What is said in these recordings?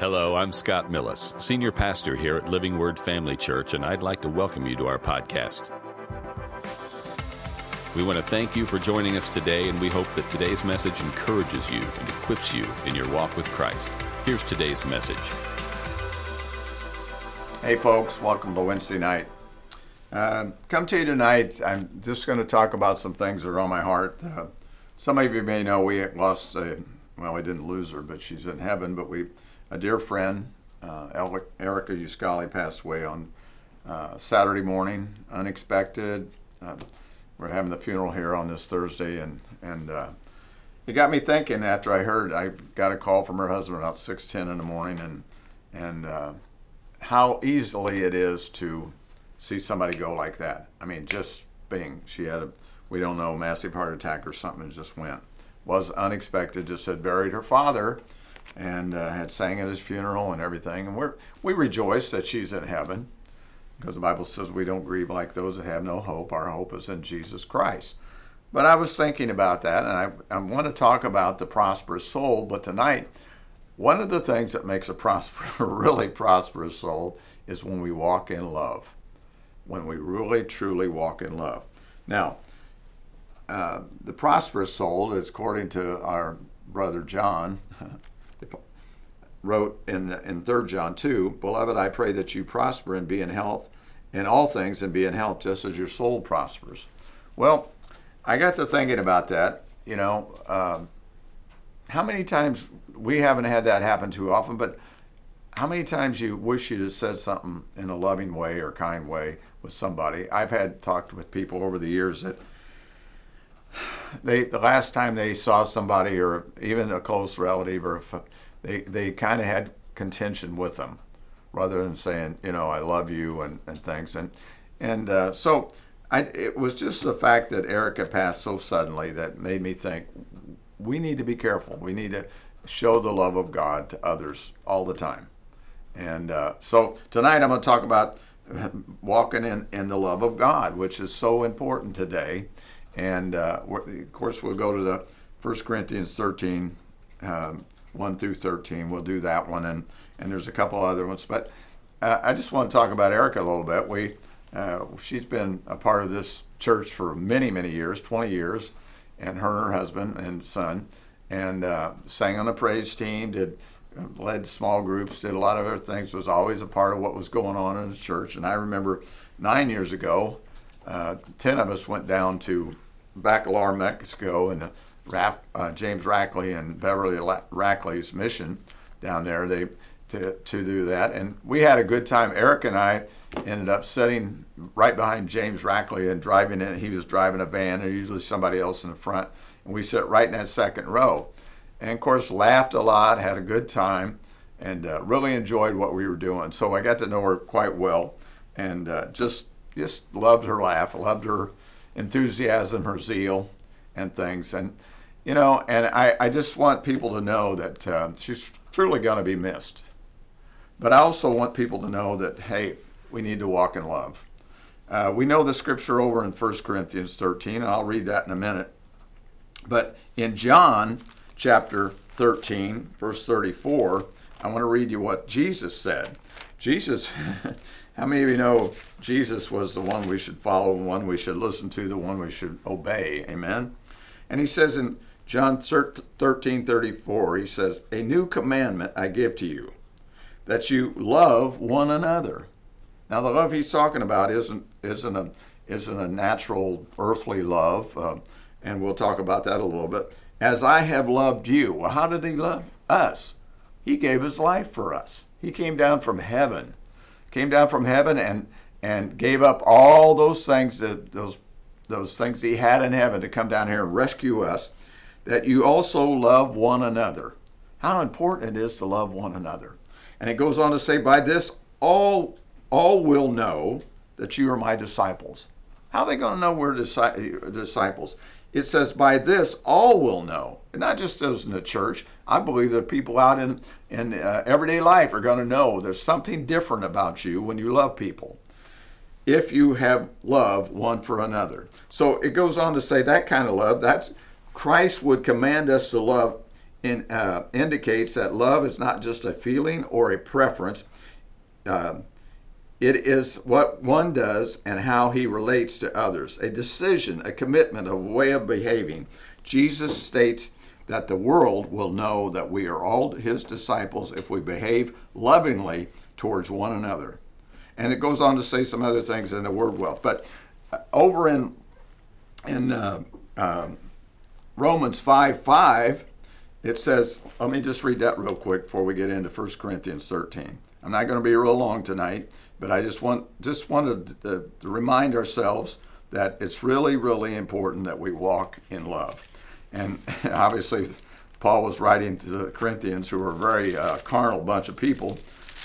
Hello, I'm Scott Millis, Senior Pastor here at Living Word Family Church, and I'd like to welcome you to our podcast. We want to thank you for joining us today, and we hope that today's message encourages you and equips you in your walk with Christ. Here's today's message. Hey, folks, welcome to Wednesday night. Uh, come to you tonight. I'm just going to talk about some things that are on my heart. Uh, some of you may know we lost, a, well, we didn't lose her, but she's in heaven, but we a dear friend, uh, Erica Uscali, passed away on uh, Saturday morning, unexpected. Uh, we're having the funeral here on this Thursday, and and uh, it got me thinking. After I heard, I got a call from her husband about six ten in the morning, and and uh, how easily it is to see somebody go like that. I mean, just being she had a we don't know massive heart attack or something, just went was unexpected. Just had buried her father and uh, had sang at his funeral and everything. And we're, we rejoice that she's in heaven because the Bible says we don't grieve like those that have no hope. Our hope is in Jesus Christ. But I was thinking about that, and I, I want to talk about the prosperous soul. But tonight, one of the things that makes a prosper, really prosperous soul is when we walk in love, when we really, truly walk in love. Now, uh, the prosperous soul is according to our brother John, wrote in, in 3 John 2 Beloved, I pray that you prosper and be in health in all things and be in health just as your soul prospers. Well, I got to thinking about that. You know, um, how many times we haven't had that happen too often, but how many times you wish you'd have said something in a loving way or kind way with somebody? I've had talked with people over the years that they the last time they saw somebody or even a close relative or they they kind of had contention with them rather than saying you know I love you and, and things. And and uh, so I, it was just the fact that Erica passed so suddenly that made me think we need to be careful. We need to show the love of God to others all the time. And uh, so tonight I'm going to talk about walking in, in the love of God which is so important today. And uh, of course we'll go to the 1 Corinthians 13 um, 1 through 13. We'll do that one, and, and there's a couple other ones. But uh, I just want to talk about Erica a little bit. We, uh, she's been a part of this church for many, many years, 20 years, and her and her husband and son, and uh, sang on the praise team, did uh, led small groups, did a lot of other things, was always a part of what was going on in the church. And I remember nine years ago, uh, 10 of us went down to Bacalar, Mexico, and uh, James Rackley and Beverly Rackley's mission down there. They to, to do that, and we had a good time. Eric and I ended up sitting right behind James Rackley and driving in. He was driving a van, and usually somebody else in the front, and we sit right in that second row. And of course, laughed a lot, had a good time, and uh, really enjoyed what we were doing. So I got to know her quite well, and uh, just just loved her laugh, loved her enthusiasm, her zeal, and things. And you know, and I, I just want people to know that uh, she's truly going to be missed. But I also want people to know that, hey, we need to walk in love. Uh, we know the scripture over in 1 Corinthians 13, and I'll read that in a minute. But in John chapter 13, verse 34, I want to read you what Jesus said. Jesus, how many of you know Jesus was the one we should follow, the one we should listen to, the one we should obey? Amen? And he says in John 13 34, he says, A new commandment I give to you, that you love one another. Now, the love he's talking about isn't, isn't, a, isn't a natural earthly love, uh, and we'll talk about that a little bit. As I have loved you. Well, how did he love us? He gave his life for us. He came down from heaven, came down from heaven and, and gave up all those things that those those things he had in heaven to come down here and rescue us that you also love one another. How important it is to love one another. And it goes on to say, by this all all will know that you are my disciples. How are they going to know we're disciples? It says, by this all will know. And not just those in the church. I believe that people out in, in uh, everyday life are going to know there's something different about you when you love people. If you have love one for another. So it goes on to say that kind of love, that's Christ would command us to love in, uh, indicates that love is not just a feeling or a preference. Uh, it is what one does and how he relates to others, a decision, a commitment, a way of behaving. Jesus states that the world will know that we are all his disciples if we behave lovingly towards one another. And it goes on to say some other things in the word wealth. But over in in uh, uh, Romans 5 5, it says, let me just read that real quick before we get into 1 Corinthians 13. I'm not going to be real long tonight, but I just want just wanted to, to remind ourselves that it's really, really important that we walk in love. And obviously, Paul was writing to the Corinthians, who were a very uh, carnal bunch of people,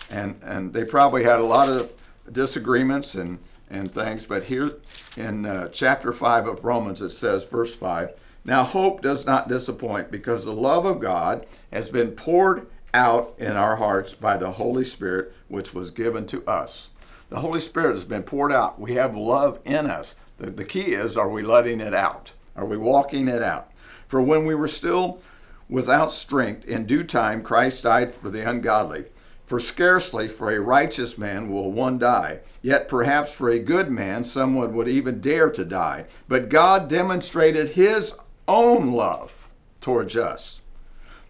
and, and they probably had a lot of disagreements and, and things. But here in uh, chapter 5 of Romans, it says, verse 5 Now hope does not disappoint, because the love of God has been poured out in our hearts by the Holy Spirit, which was given to us. The Holy Spirit has been poured out. We have love in us. The, the key is are we letting it out? Are we walking it out? For when we were still without strength, in due time Christ died for the ungodly. For scarcely for a righteous man will one die, yet perhaps for a good man someone would even dare to die. But God demonstrated his own love towards us,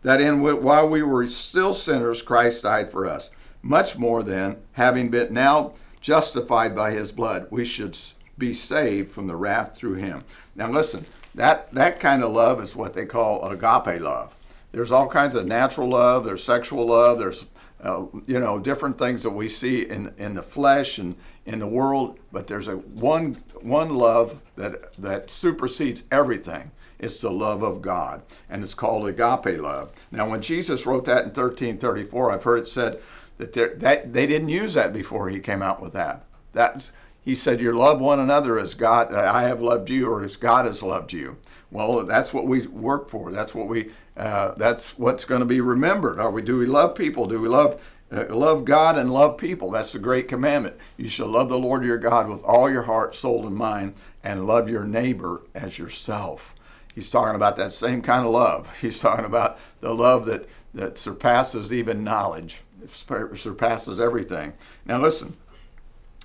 that in while we were still sinners, Christ died for us. Much more than having been now justified by his blood, we should be saved from the wrath through him. Now listen, that that kind of love is what they call agape love. There's all kinds of natural love, there's sexual love, there's uh, you know different things that we see in in the flesh and in the world, but there's a one one love that that supersedes everything. It's the love of God, and it's called agape love. Now, when Jesus wrote that in 1334, I've heard it said that, that they didn't use that before he came out with that. That's he said, "You love one another as God I have loved you, or as God has loved you." Well, that's what we work for. That's what we. Uh, that's what's going to be remembered. Are we? Do we love people? Do we love uh, love God and love people? That's the great commandment. You shall love the Lord your God with all your heart, soul, and mind, and love your neighbor as yourself. He's talking about that same kind of love. He's talking about the love that that surpasses even knowledge surpasses everything. Now, listen,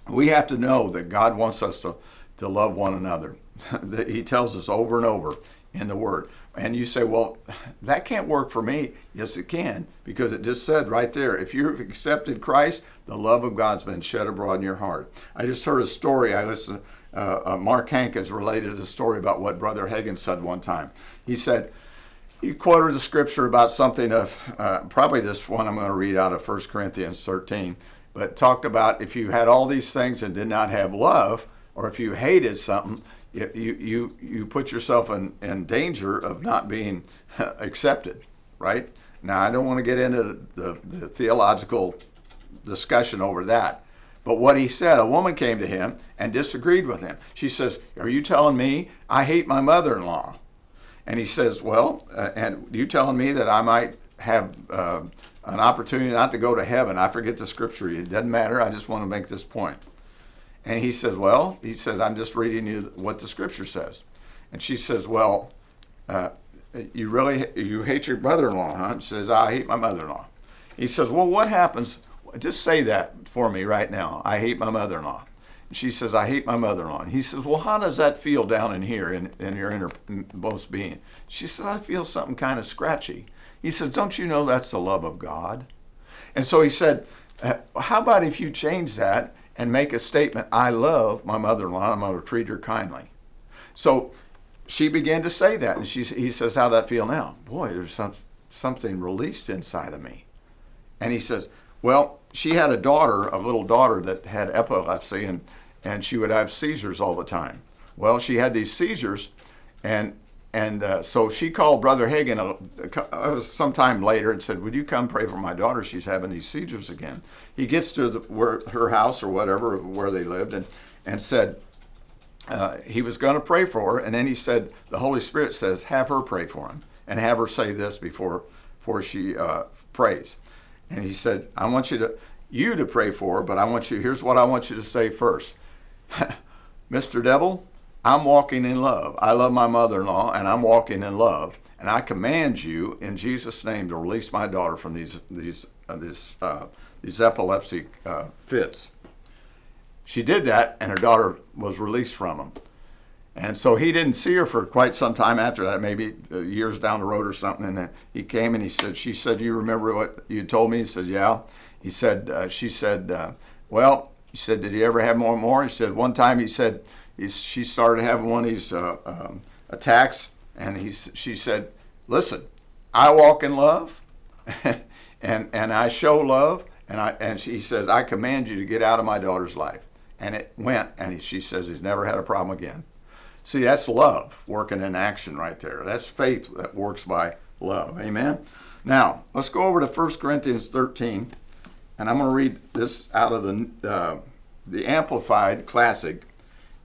we have to know that God wants us to, to love one another. he tells us over and over in the Word. And you say, well, that can't work for me. Yes, it can, because it just said right there if you've accepted Christ, the love of God's been shed abroad in your heart. I just heard a story. I listened, uh, uh, Mark Hankins related a story about what Brother Hagin said one time. He said, he quoted a scripture about something of uh, probably this one I'm going to read out of 1 Corinthians 13, but talked about if you had all these things and did not have love, or if you hated something, you you you put yourself in, in danger of not being accepted, right? Now I don't want to get into the, the theological discussion over that. But what he said, a woman came to him and disagreed with him. She says, Are you telling me I hate my mother in law? And he says, Well, uh, and you telling me that I might have uh, an opportunity not to go to heaven? I forget the scripture. It doesn't matter. I just want to make this point. And he says, Well, he says, I'm just reading you what the scripture says. And she says, Well, uh, you really you hate your mother-in-law, huh? She says, I hate my mother-in-law. He says, Well, what happens? Just say that for me right now. I hate my mother-in-law. She says, I hate my mother in law. He says, Well, how does that feel down in here in, in your innermost being? She says, I feel something kind of scratchy. He says, Don't you know that's the love of God? And so he said, How about if you change that and make a statement, I love my mother in law, I'm going to treat her kindly? So she began to say that. And she, he says, How'd that feel now? Boy, there's some, something released inside of me. And he says, Well, she had a daughter, a little daughter that had epilepsy, and and she would have seizures all the time. Well, she had these seizures, and and uh, so she called Brother Hagin uh, sometime later and said, "Would you come pray for my daughter? She's having these seizures again." He gets to the, where her house or whatever where they lived, and and said uh, he was going to pray for her, and then he said, "The Holy Spirit says, have her pray for him, and have her say this before before she uh, prays." And he said, "I want you to." You to pray for, but I want you. Here's what I want you to say first. Mr. Devil, I'm walking in love. I love my mother in law and I'm walking in love. and I command you in Jesus' name to release my daughter from these these uh, these uh, these epilepsy uh, fits. She did that, and her daughter was released from them. And so he didn't see her for quite some time after that, maybe uh, years down the road or something. And he came and he said, "She said, you remember what you told me?" He said, "Yeah." He said, uh, "She said, uh, well." He said, "Did he ever have more and more?" He said, "One time." He said, he, she started having one of these uh, um, attacks, and he she said, "Listen, I walk in love, and and I show love, and I and she says I command you to get out of my daughter's life." And it went, and she says he's never had a problem again. See, that's love working in action right there. That's faith that works by love. Amen. Now let's go over to 1 Corinthians 13, and I'm going to read this out of the uh, the Amplified Classic.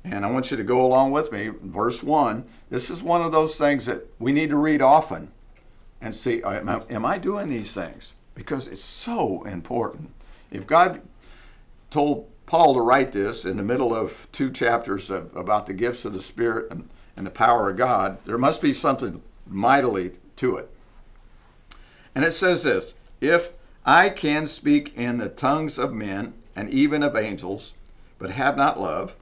And I want you to go along with me. Verse 1. This is one of those things that we need to read often and see am I, am I doing these things? Because it's so important. If God told Paul to write this in the middle of two chapters of, about the gifts of the Spirit and, and the power of God, there must be something mightily to it. And it says this If I can speak in the tongues of men and even of angels, but have not love,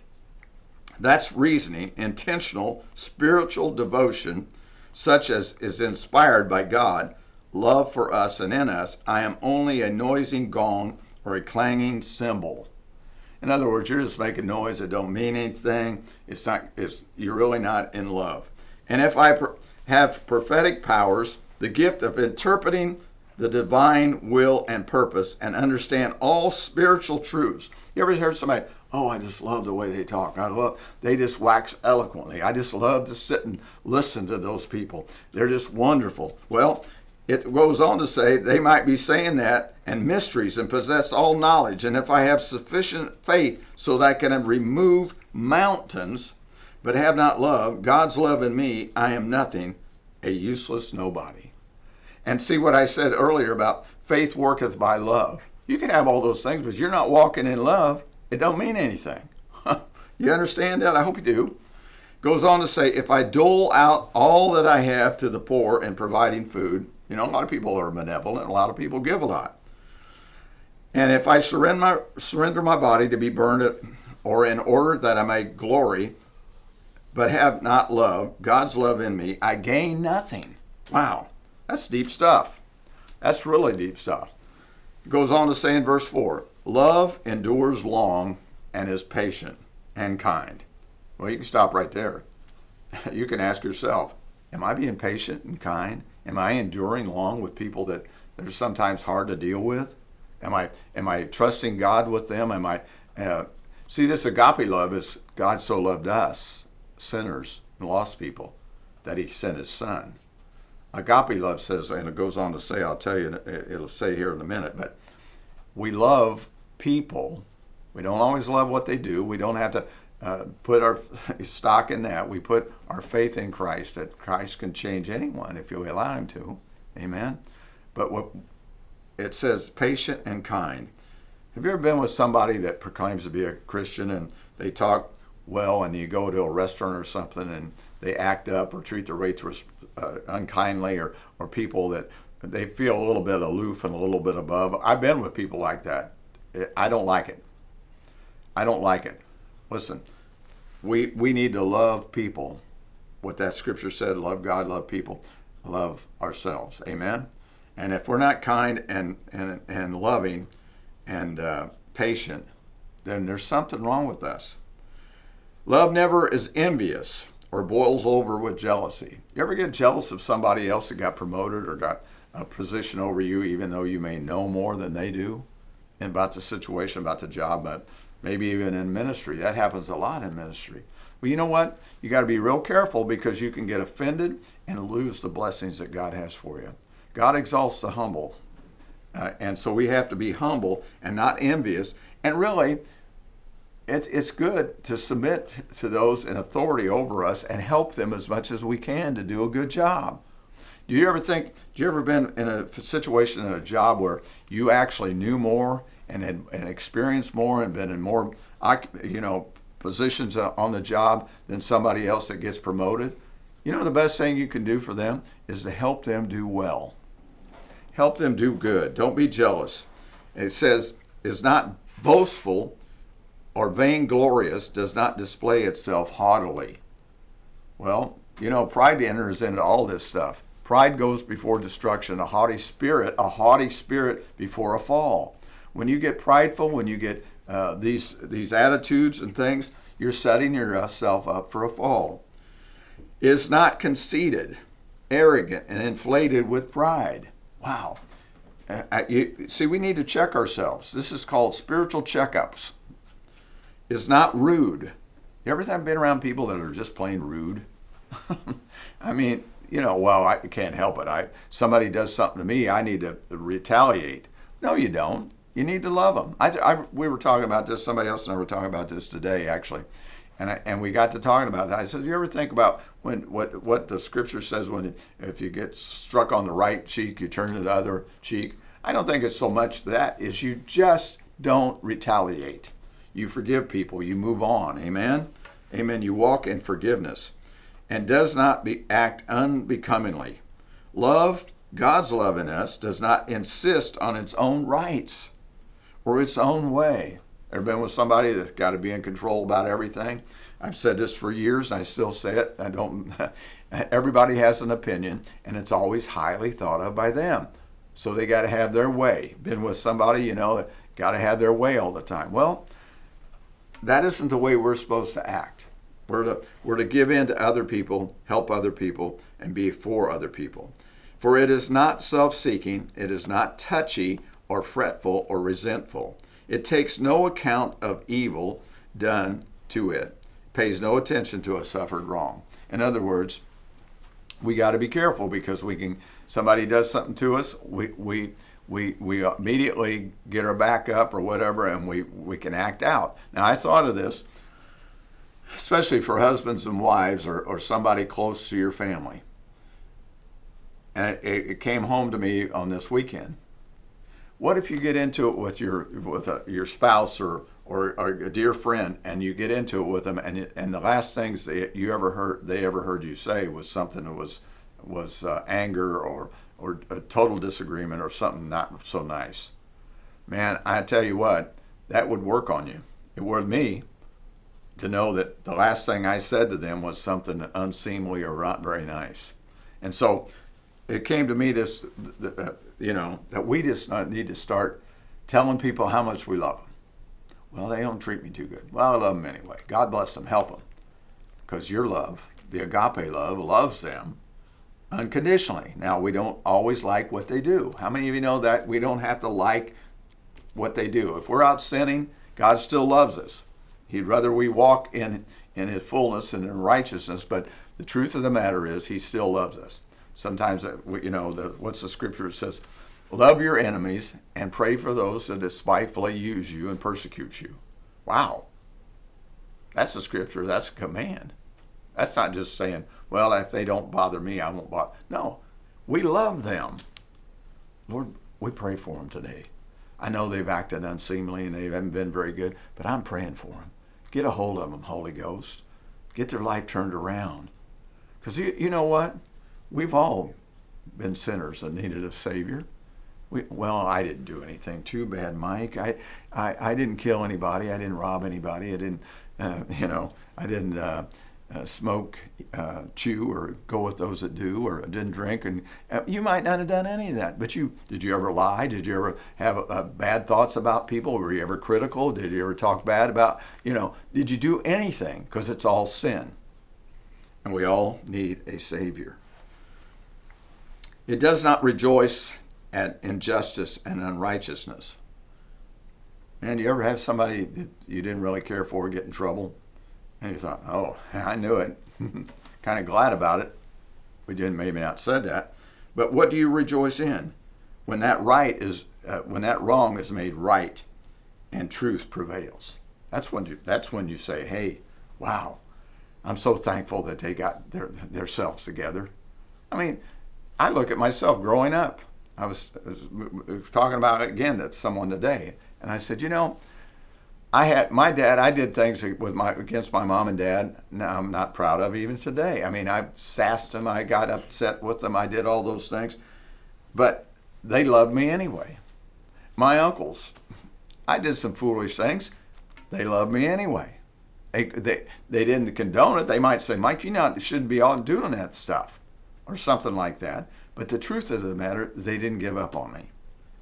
that's reasoning, intentional, spiritual devotion, such as is inspired by God, love for us and in us. I am only a noising gong or a clanging cymbal. In other words, you're just making noise that don't mean anything. It's not. It's you're really not in love. And if I have prophetic powers, the gift of interpreting the divine will and purpose, and understand all spiritual truths. You ever heard somebody? Oh, I just love the way they talk. I love, they just wax eloquently. I just love to sit and listen to those people. They're just wonderful. Well, it goes on to say they might be saying that and mysteries and possess all knowledge. And if I have sufficient faith so that I can remove mountains, but have not love, God's love in me, I am nothing, a useless nobody. And see what I said earlier about faith worketh by love. You can have all those things, but you're not walking in love it don't mean anything. you understand that? I hope you do. Goes on to say, if I dole out all that I have to the poor in providing food, you know, a lot of people are benevolent, a lot of people give a lot. And if I surrender my, surrender my body to be burned or in order that I may glory, but have not love, God's love in me, I gain nothing. Wow, that's deep stuff. That's really deep stuff. It goes on to say in verse 4 Love endures long and is patient and kind. Well, you can stop right there. You can ask yourself, Am I being patient and kind? Am I enduring long with people that, are sometimes hard to deal with? Am I am I trusting God with them? Am I uh, see this agape love is God so loved us sinners and lost people that He sent His Son. Agape love says, and it goes on to say, I'll tell you, it'll say here in a minute, but we love people. We don't always love what they do. We don't have to uh, put our stock in that. We put our faith in Christ that Christ can change anyone if you allow Him to. Amen. But what it says, patient and kind. Have you ever been with somebody that proclaims to be a Christian and they talk well, and you go to a restaurant or something and they act up or treat the waitress uh, unkindly, or or people that they feel a little bit aloof and a little bit above? I've been with people like that. I don't like it. I don't like it. Listen, we we need to love people. What that scripture said: love God, love people, love ourselves. Amen. And if we're not kind and and and loving and uh, patient, then there's something wrong with us. Love never is envious or boils over with jealousy. You ever get jealous of somebody else that got promoted or got a position over you, even though you may know more than they do? about the situation, about the job, but maybe even in ministry. That happens a lot in ministry. Well, you know what? You got to be real careful because you can get offended and lose the blessings that God has for you. God exalts the humble. Uh, and so we have to be humble and not envious. And really, it's, it's good to submit to those in authority over us and help them as much as we can to do a good job. Do you ever think, do you ever been in a situation in a job where you actually knew more and had and experienced more and been in more you know positions on the job than somebody else that gets promoted You know, the best thing you can do for them is to help them do well. Help them do good. Don't be jealous. It says, is not boastful or vainglorious, does not display itself haughtily. Well, you know, pride enters into all this stuff. Pride goes before destruction, a haughty spirit, a haughty spirit before a fall. When you get prideful, when you get uh, these these attitudes and things, you're setting yourself up for a fall. Is not conceited, arrogant, and inflated with pride. Wow. Uh, you, see, we need to check ourselves. This is called spiritual checkups. Is not rude. You ever have been around people that are just plain rude? I mean, you know, well, I can't help it. I somebody does something to me, I need to retaliate. No, you don't. You need to love them. I, I, we were talking about this. Somebody else and I were talking about this today, actually, and I, and we got to talking about it. I said, Do "You ever think about when what what the scripture says when if you get struck on the right cheek, you turn to the other cheek?" I don't think it's so much that is you just don't retaliate. You forgive people. You move on. Amen. Amen. You walk in forgiveness, and does not be, act unbecomingly. Love God's love in us does not insist on its own rights or its own way. Ever been with somebody that's got to be in control about everything? I've said this for years, and I still say it. I don't. everybody has an opinion, and it's always highly thought of by them. So they got to have their way. Been with somebody, you know, got to have their way all the time. Well, that isn't the way we're supposed to act. We're to, we're to give in to other people, help other people, and be for other people. For it is not self seeking, it is not touchy or fretful or resentful. It takes no account of evil done to it, pays no attention to a suffered wrong. In other words, we got to be careful because we can somebody does something to us, we we we we immediately get our back up or whatever and we we can act out. Now I thought of this especially for husbands and wives or, or somebody close to your family. And it, it came home to me on this weekend. What if you get into it with your with a, your spouse or, or, or a dear friend, and you get into it with them, and and the last things they, you ever heard they ever heard you say was something that was was uh, anger or or a total disagreement or something not so nice. Man, I tell you what, that would work on you. It would me to know that the last thing I said to them was something unseemly or not very nice. And so it came to me this, uh, you know, that we just need to start telling people how much we love them. Well, they don't treat me too good. Well, I love them anyway. God bless them, help them. Because your love, the agape love, loves them unconditionally. Now, we don't always like what they do. How many of you know that we don't have to like what they do? If we're out sinning, God still loves us. He'd rather we walk in, in His fullness and in righteousness, but the truth of the matter is, He still loves us. Sometimes, you know, the, what's the scripture says? Love your enemies and pray for those that despitefully use you and persecute you. Wow. That's a scripture, that's a command. That's not just saying, well, if they don't bother me, I won't bother. No, we love them. Lord, we pray for them today. I know they've acted unseemly and they haven't been very good, but I'm praying for them. Get a hold of them, Holy Ghost. Get their life turned around. Because you, you know what? We've all been sinners that needed a Savior. We, well, I didn't do anything too bad, Mike. I, I, I didn't kill anybody. I didn't rob anybody. I didn't, uh, you know, I didn't uh, uh, smoke, uh, chew, or go with those that do, or didn't drink. And uh, you might not have done any of that. But you, did you ever lie? Did you ever have uh, bad thoughts about people? Were you ever critical? Did you ever talk bad about, you know, did you do anything? Because it's all sin. And we all need a Savior. It does not rejoice at injustice and unrighteousness. Man, do you ever have somebody that you didn't really care for get in trouble? And you thought, oh, I knew it. kind of glad about it. We didn't maybe not said that. But what do you rejoice in? When that right is, uh, when that wrong is made right and truth prevails. That's when you, that's when you say, hey, wow, I'm so thankful that they got their, their selves together. I mean, I look at myself growing up. I was, was, talking about it again to someone today, and I said, you know, I had my dad. I did things with my against my mom and dad. Now I'm not proud of even today. I mean, I sassed them. I got upset with them. I did all those things, but they loved me anyway. My uncles, I did some foolish things. They loved me anyway. They, they, they didn't condone it. They might say, Mike, you not shouldn't be all doing that stuff, or something like that. But the truth of the matter, they didn't give up on me.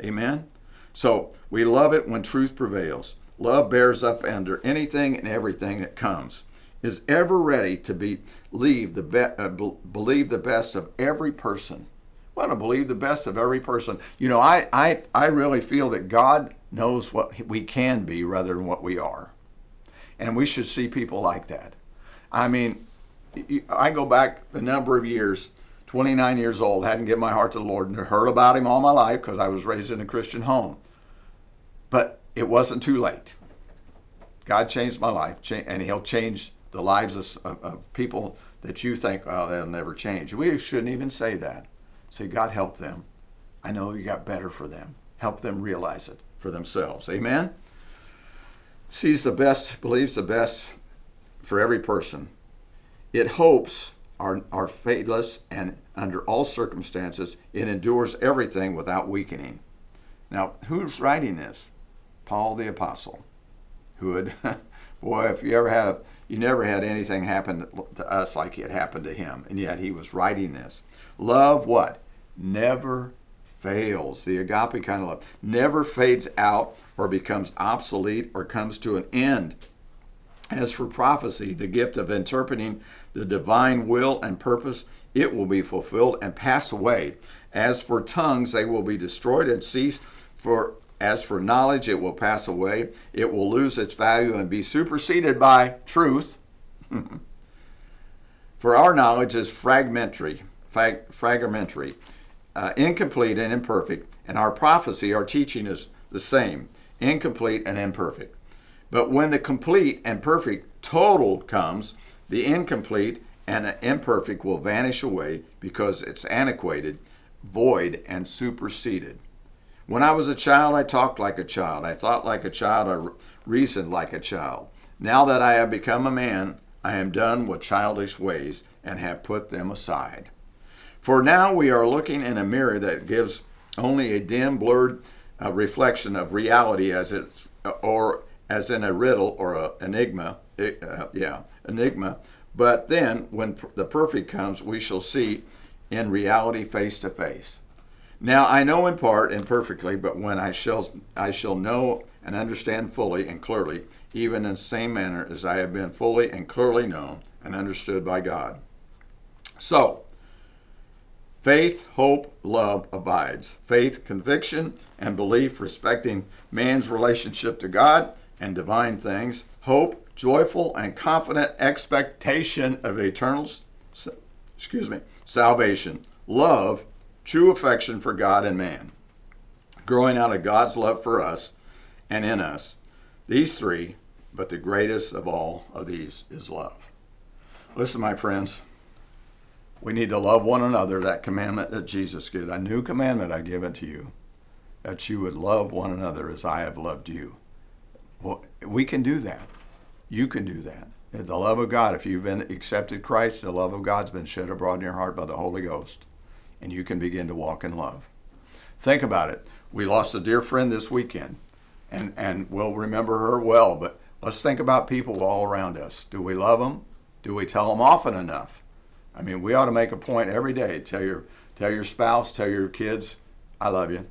Amen. So we love it when truth prevails. Love bears up under anything and everything that comes, is ever ready to be, believe, the be, uh, believe the best of every person. Well, to believe the best of every person. You know, I, I, I really feel that God knows what we can be rather than what we are. And we should see people like that. I mean, I go back a number of years, 29 years old, hadn't given my heart to the Lord, and heard about Him all my life because I was raised in a Christian home. But it wasn't too late. God changed my life, and He'll change the lives of, of, of people that you think, oh, they'll never change. We shouldn't even say that. Say, God, help them. I know you got better for them. Help them realize it for themselves. Amen? Sees the best, believes the best for every person. It hopes are, are faithless, and under all circumstances, it endures everything without weakening. Now, who's writing this? Paul the Apostle, who had, boy, if you ever had a, you never had anything happen to us like it happened to him, and yet he was writing this. Love what? Never fails. The agape kind of love never fades out or becomes obsolete or comes to an end. As for prophecy, the gift of interpreting the divine will and purpose, it will be fulfilled and pass away. As for tongues, they will be destroyed and cease. For as for knowledge, it will pass away, it will lose its value and be superseded by truth. for our knowledge is fragmentary, frag- fragmentary, uh, incomplete and imperfect, and our prophecy, our teaching is the same, incomplete and imperfect. But when the complete and perfect total comes, the incomplete and imperfect will vanish away because it's antiquated, void, and superseded. When I was a child, I talked like a child. I thought like a child. I reasoned like a child. Now that I have become a man, I am done with childish ways and have put them aside. For now we are looking in a mirror that gives only a dim, blurred uh, reflection of reality as it's, or as in a riddle or an enigma. Uh, yeah, enigma. But then, when the perfect comes, we shall see in reality face to face. Now I know in part and perfectly, but when I shall I shall know and understand fully and clearly, even in the same manner as I have been fully and clearly known and understood by God. So, faith, hope, love abides. Faith, conviction, and belief respecting man's relationship to God and divine things. Hope, joyful and confident expectation of eternal excuse me, salvation. Love, true affection for God and man, growing out of God's love for us and in us. These three, but the greatest of all of these is love. Listen, my friends, we need to love one another, that commandment that Jesus gave. A new commandment I give unto you, that you would love one another as I have loved you. Well, we can do that. You can do that. The love of God, if you've been accepted Christ, the love of God's been shed abroad in your heart by the Holy Ghost and you can begin to walk in love. Think about it. We lost a dear friend this weekend, and, and we'll remember her well, but let's think about people all around us. Do we love them? Do we tell them often enough? I mean, we ought to make a point every day. Tell your, tell your spouse, tell your kids, I love you.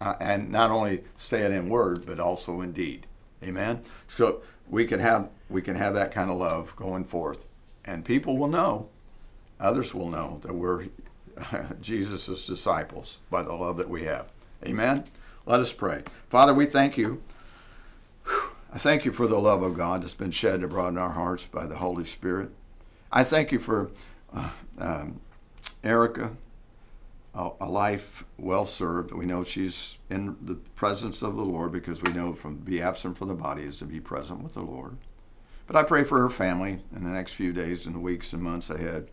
Uh, and not only say it in word, but also in deed. Amen? So we can have we can have that kind of love going forth. And people will know, others will know that we're Jesus' disciples by the love that we have. Amen? Let us pray. Father, we thank you. I thank you for the love of God that's been shed abroad in our hearts by the Holy Spirit. I thank you for uh, um, Erica, a, life well served. We know she's in the presence of the Lord because we know from be absent from the body is to be present with the Lord. But I pray for her family in the next few days and the weeks and months ahead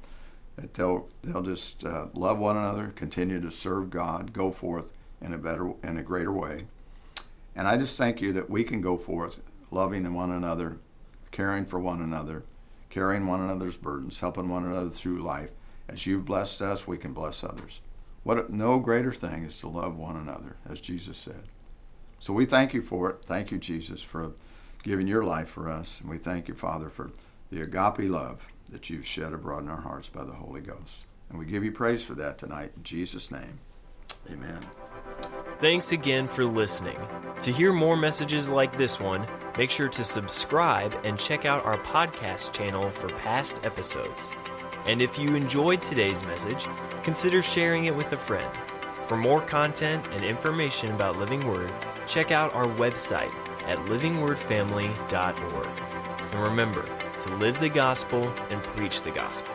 that they'll they'll just uh, love one another, continue to serve God, go forth in a better in a greater way. And I just thank you that we can go forth loving one another, caring for one another, carrying one another's burdens, helping one another through life. As you've blessed us, we can bless others. What no greater thing is to love one another, as Jesus said. So we thank you for it. Thank you, Jesus, for giving your life for us. And we thank you, Father, for the agape love that you've shed abroad in our hearts by the Holy Ghost. And we give you praise for that tonight. In Jesus' name, amen. Thanks again for listening. To hear more messages like this one, make sure to subscribe and check out our podcast channel for past episodes. And if you enjoyed today's message, consider sharing it with a friend. For more content and information about Living Word, check out our website at livingwordfamily.org. And remember to live the gospel and preach the gospel.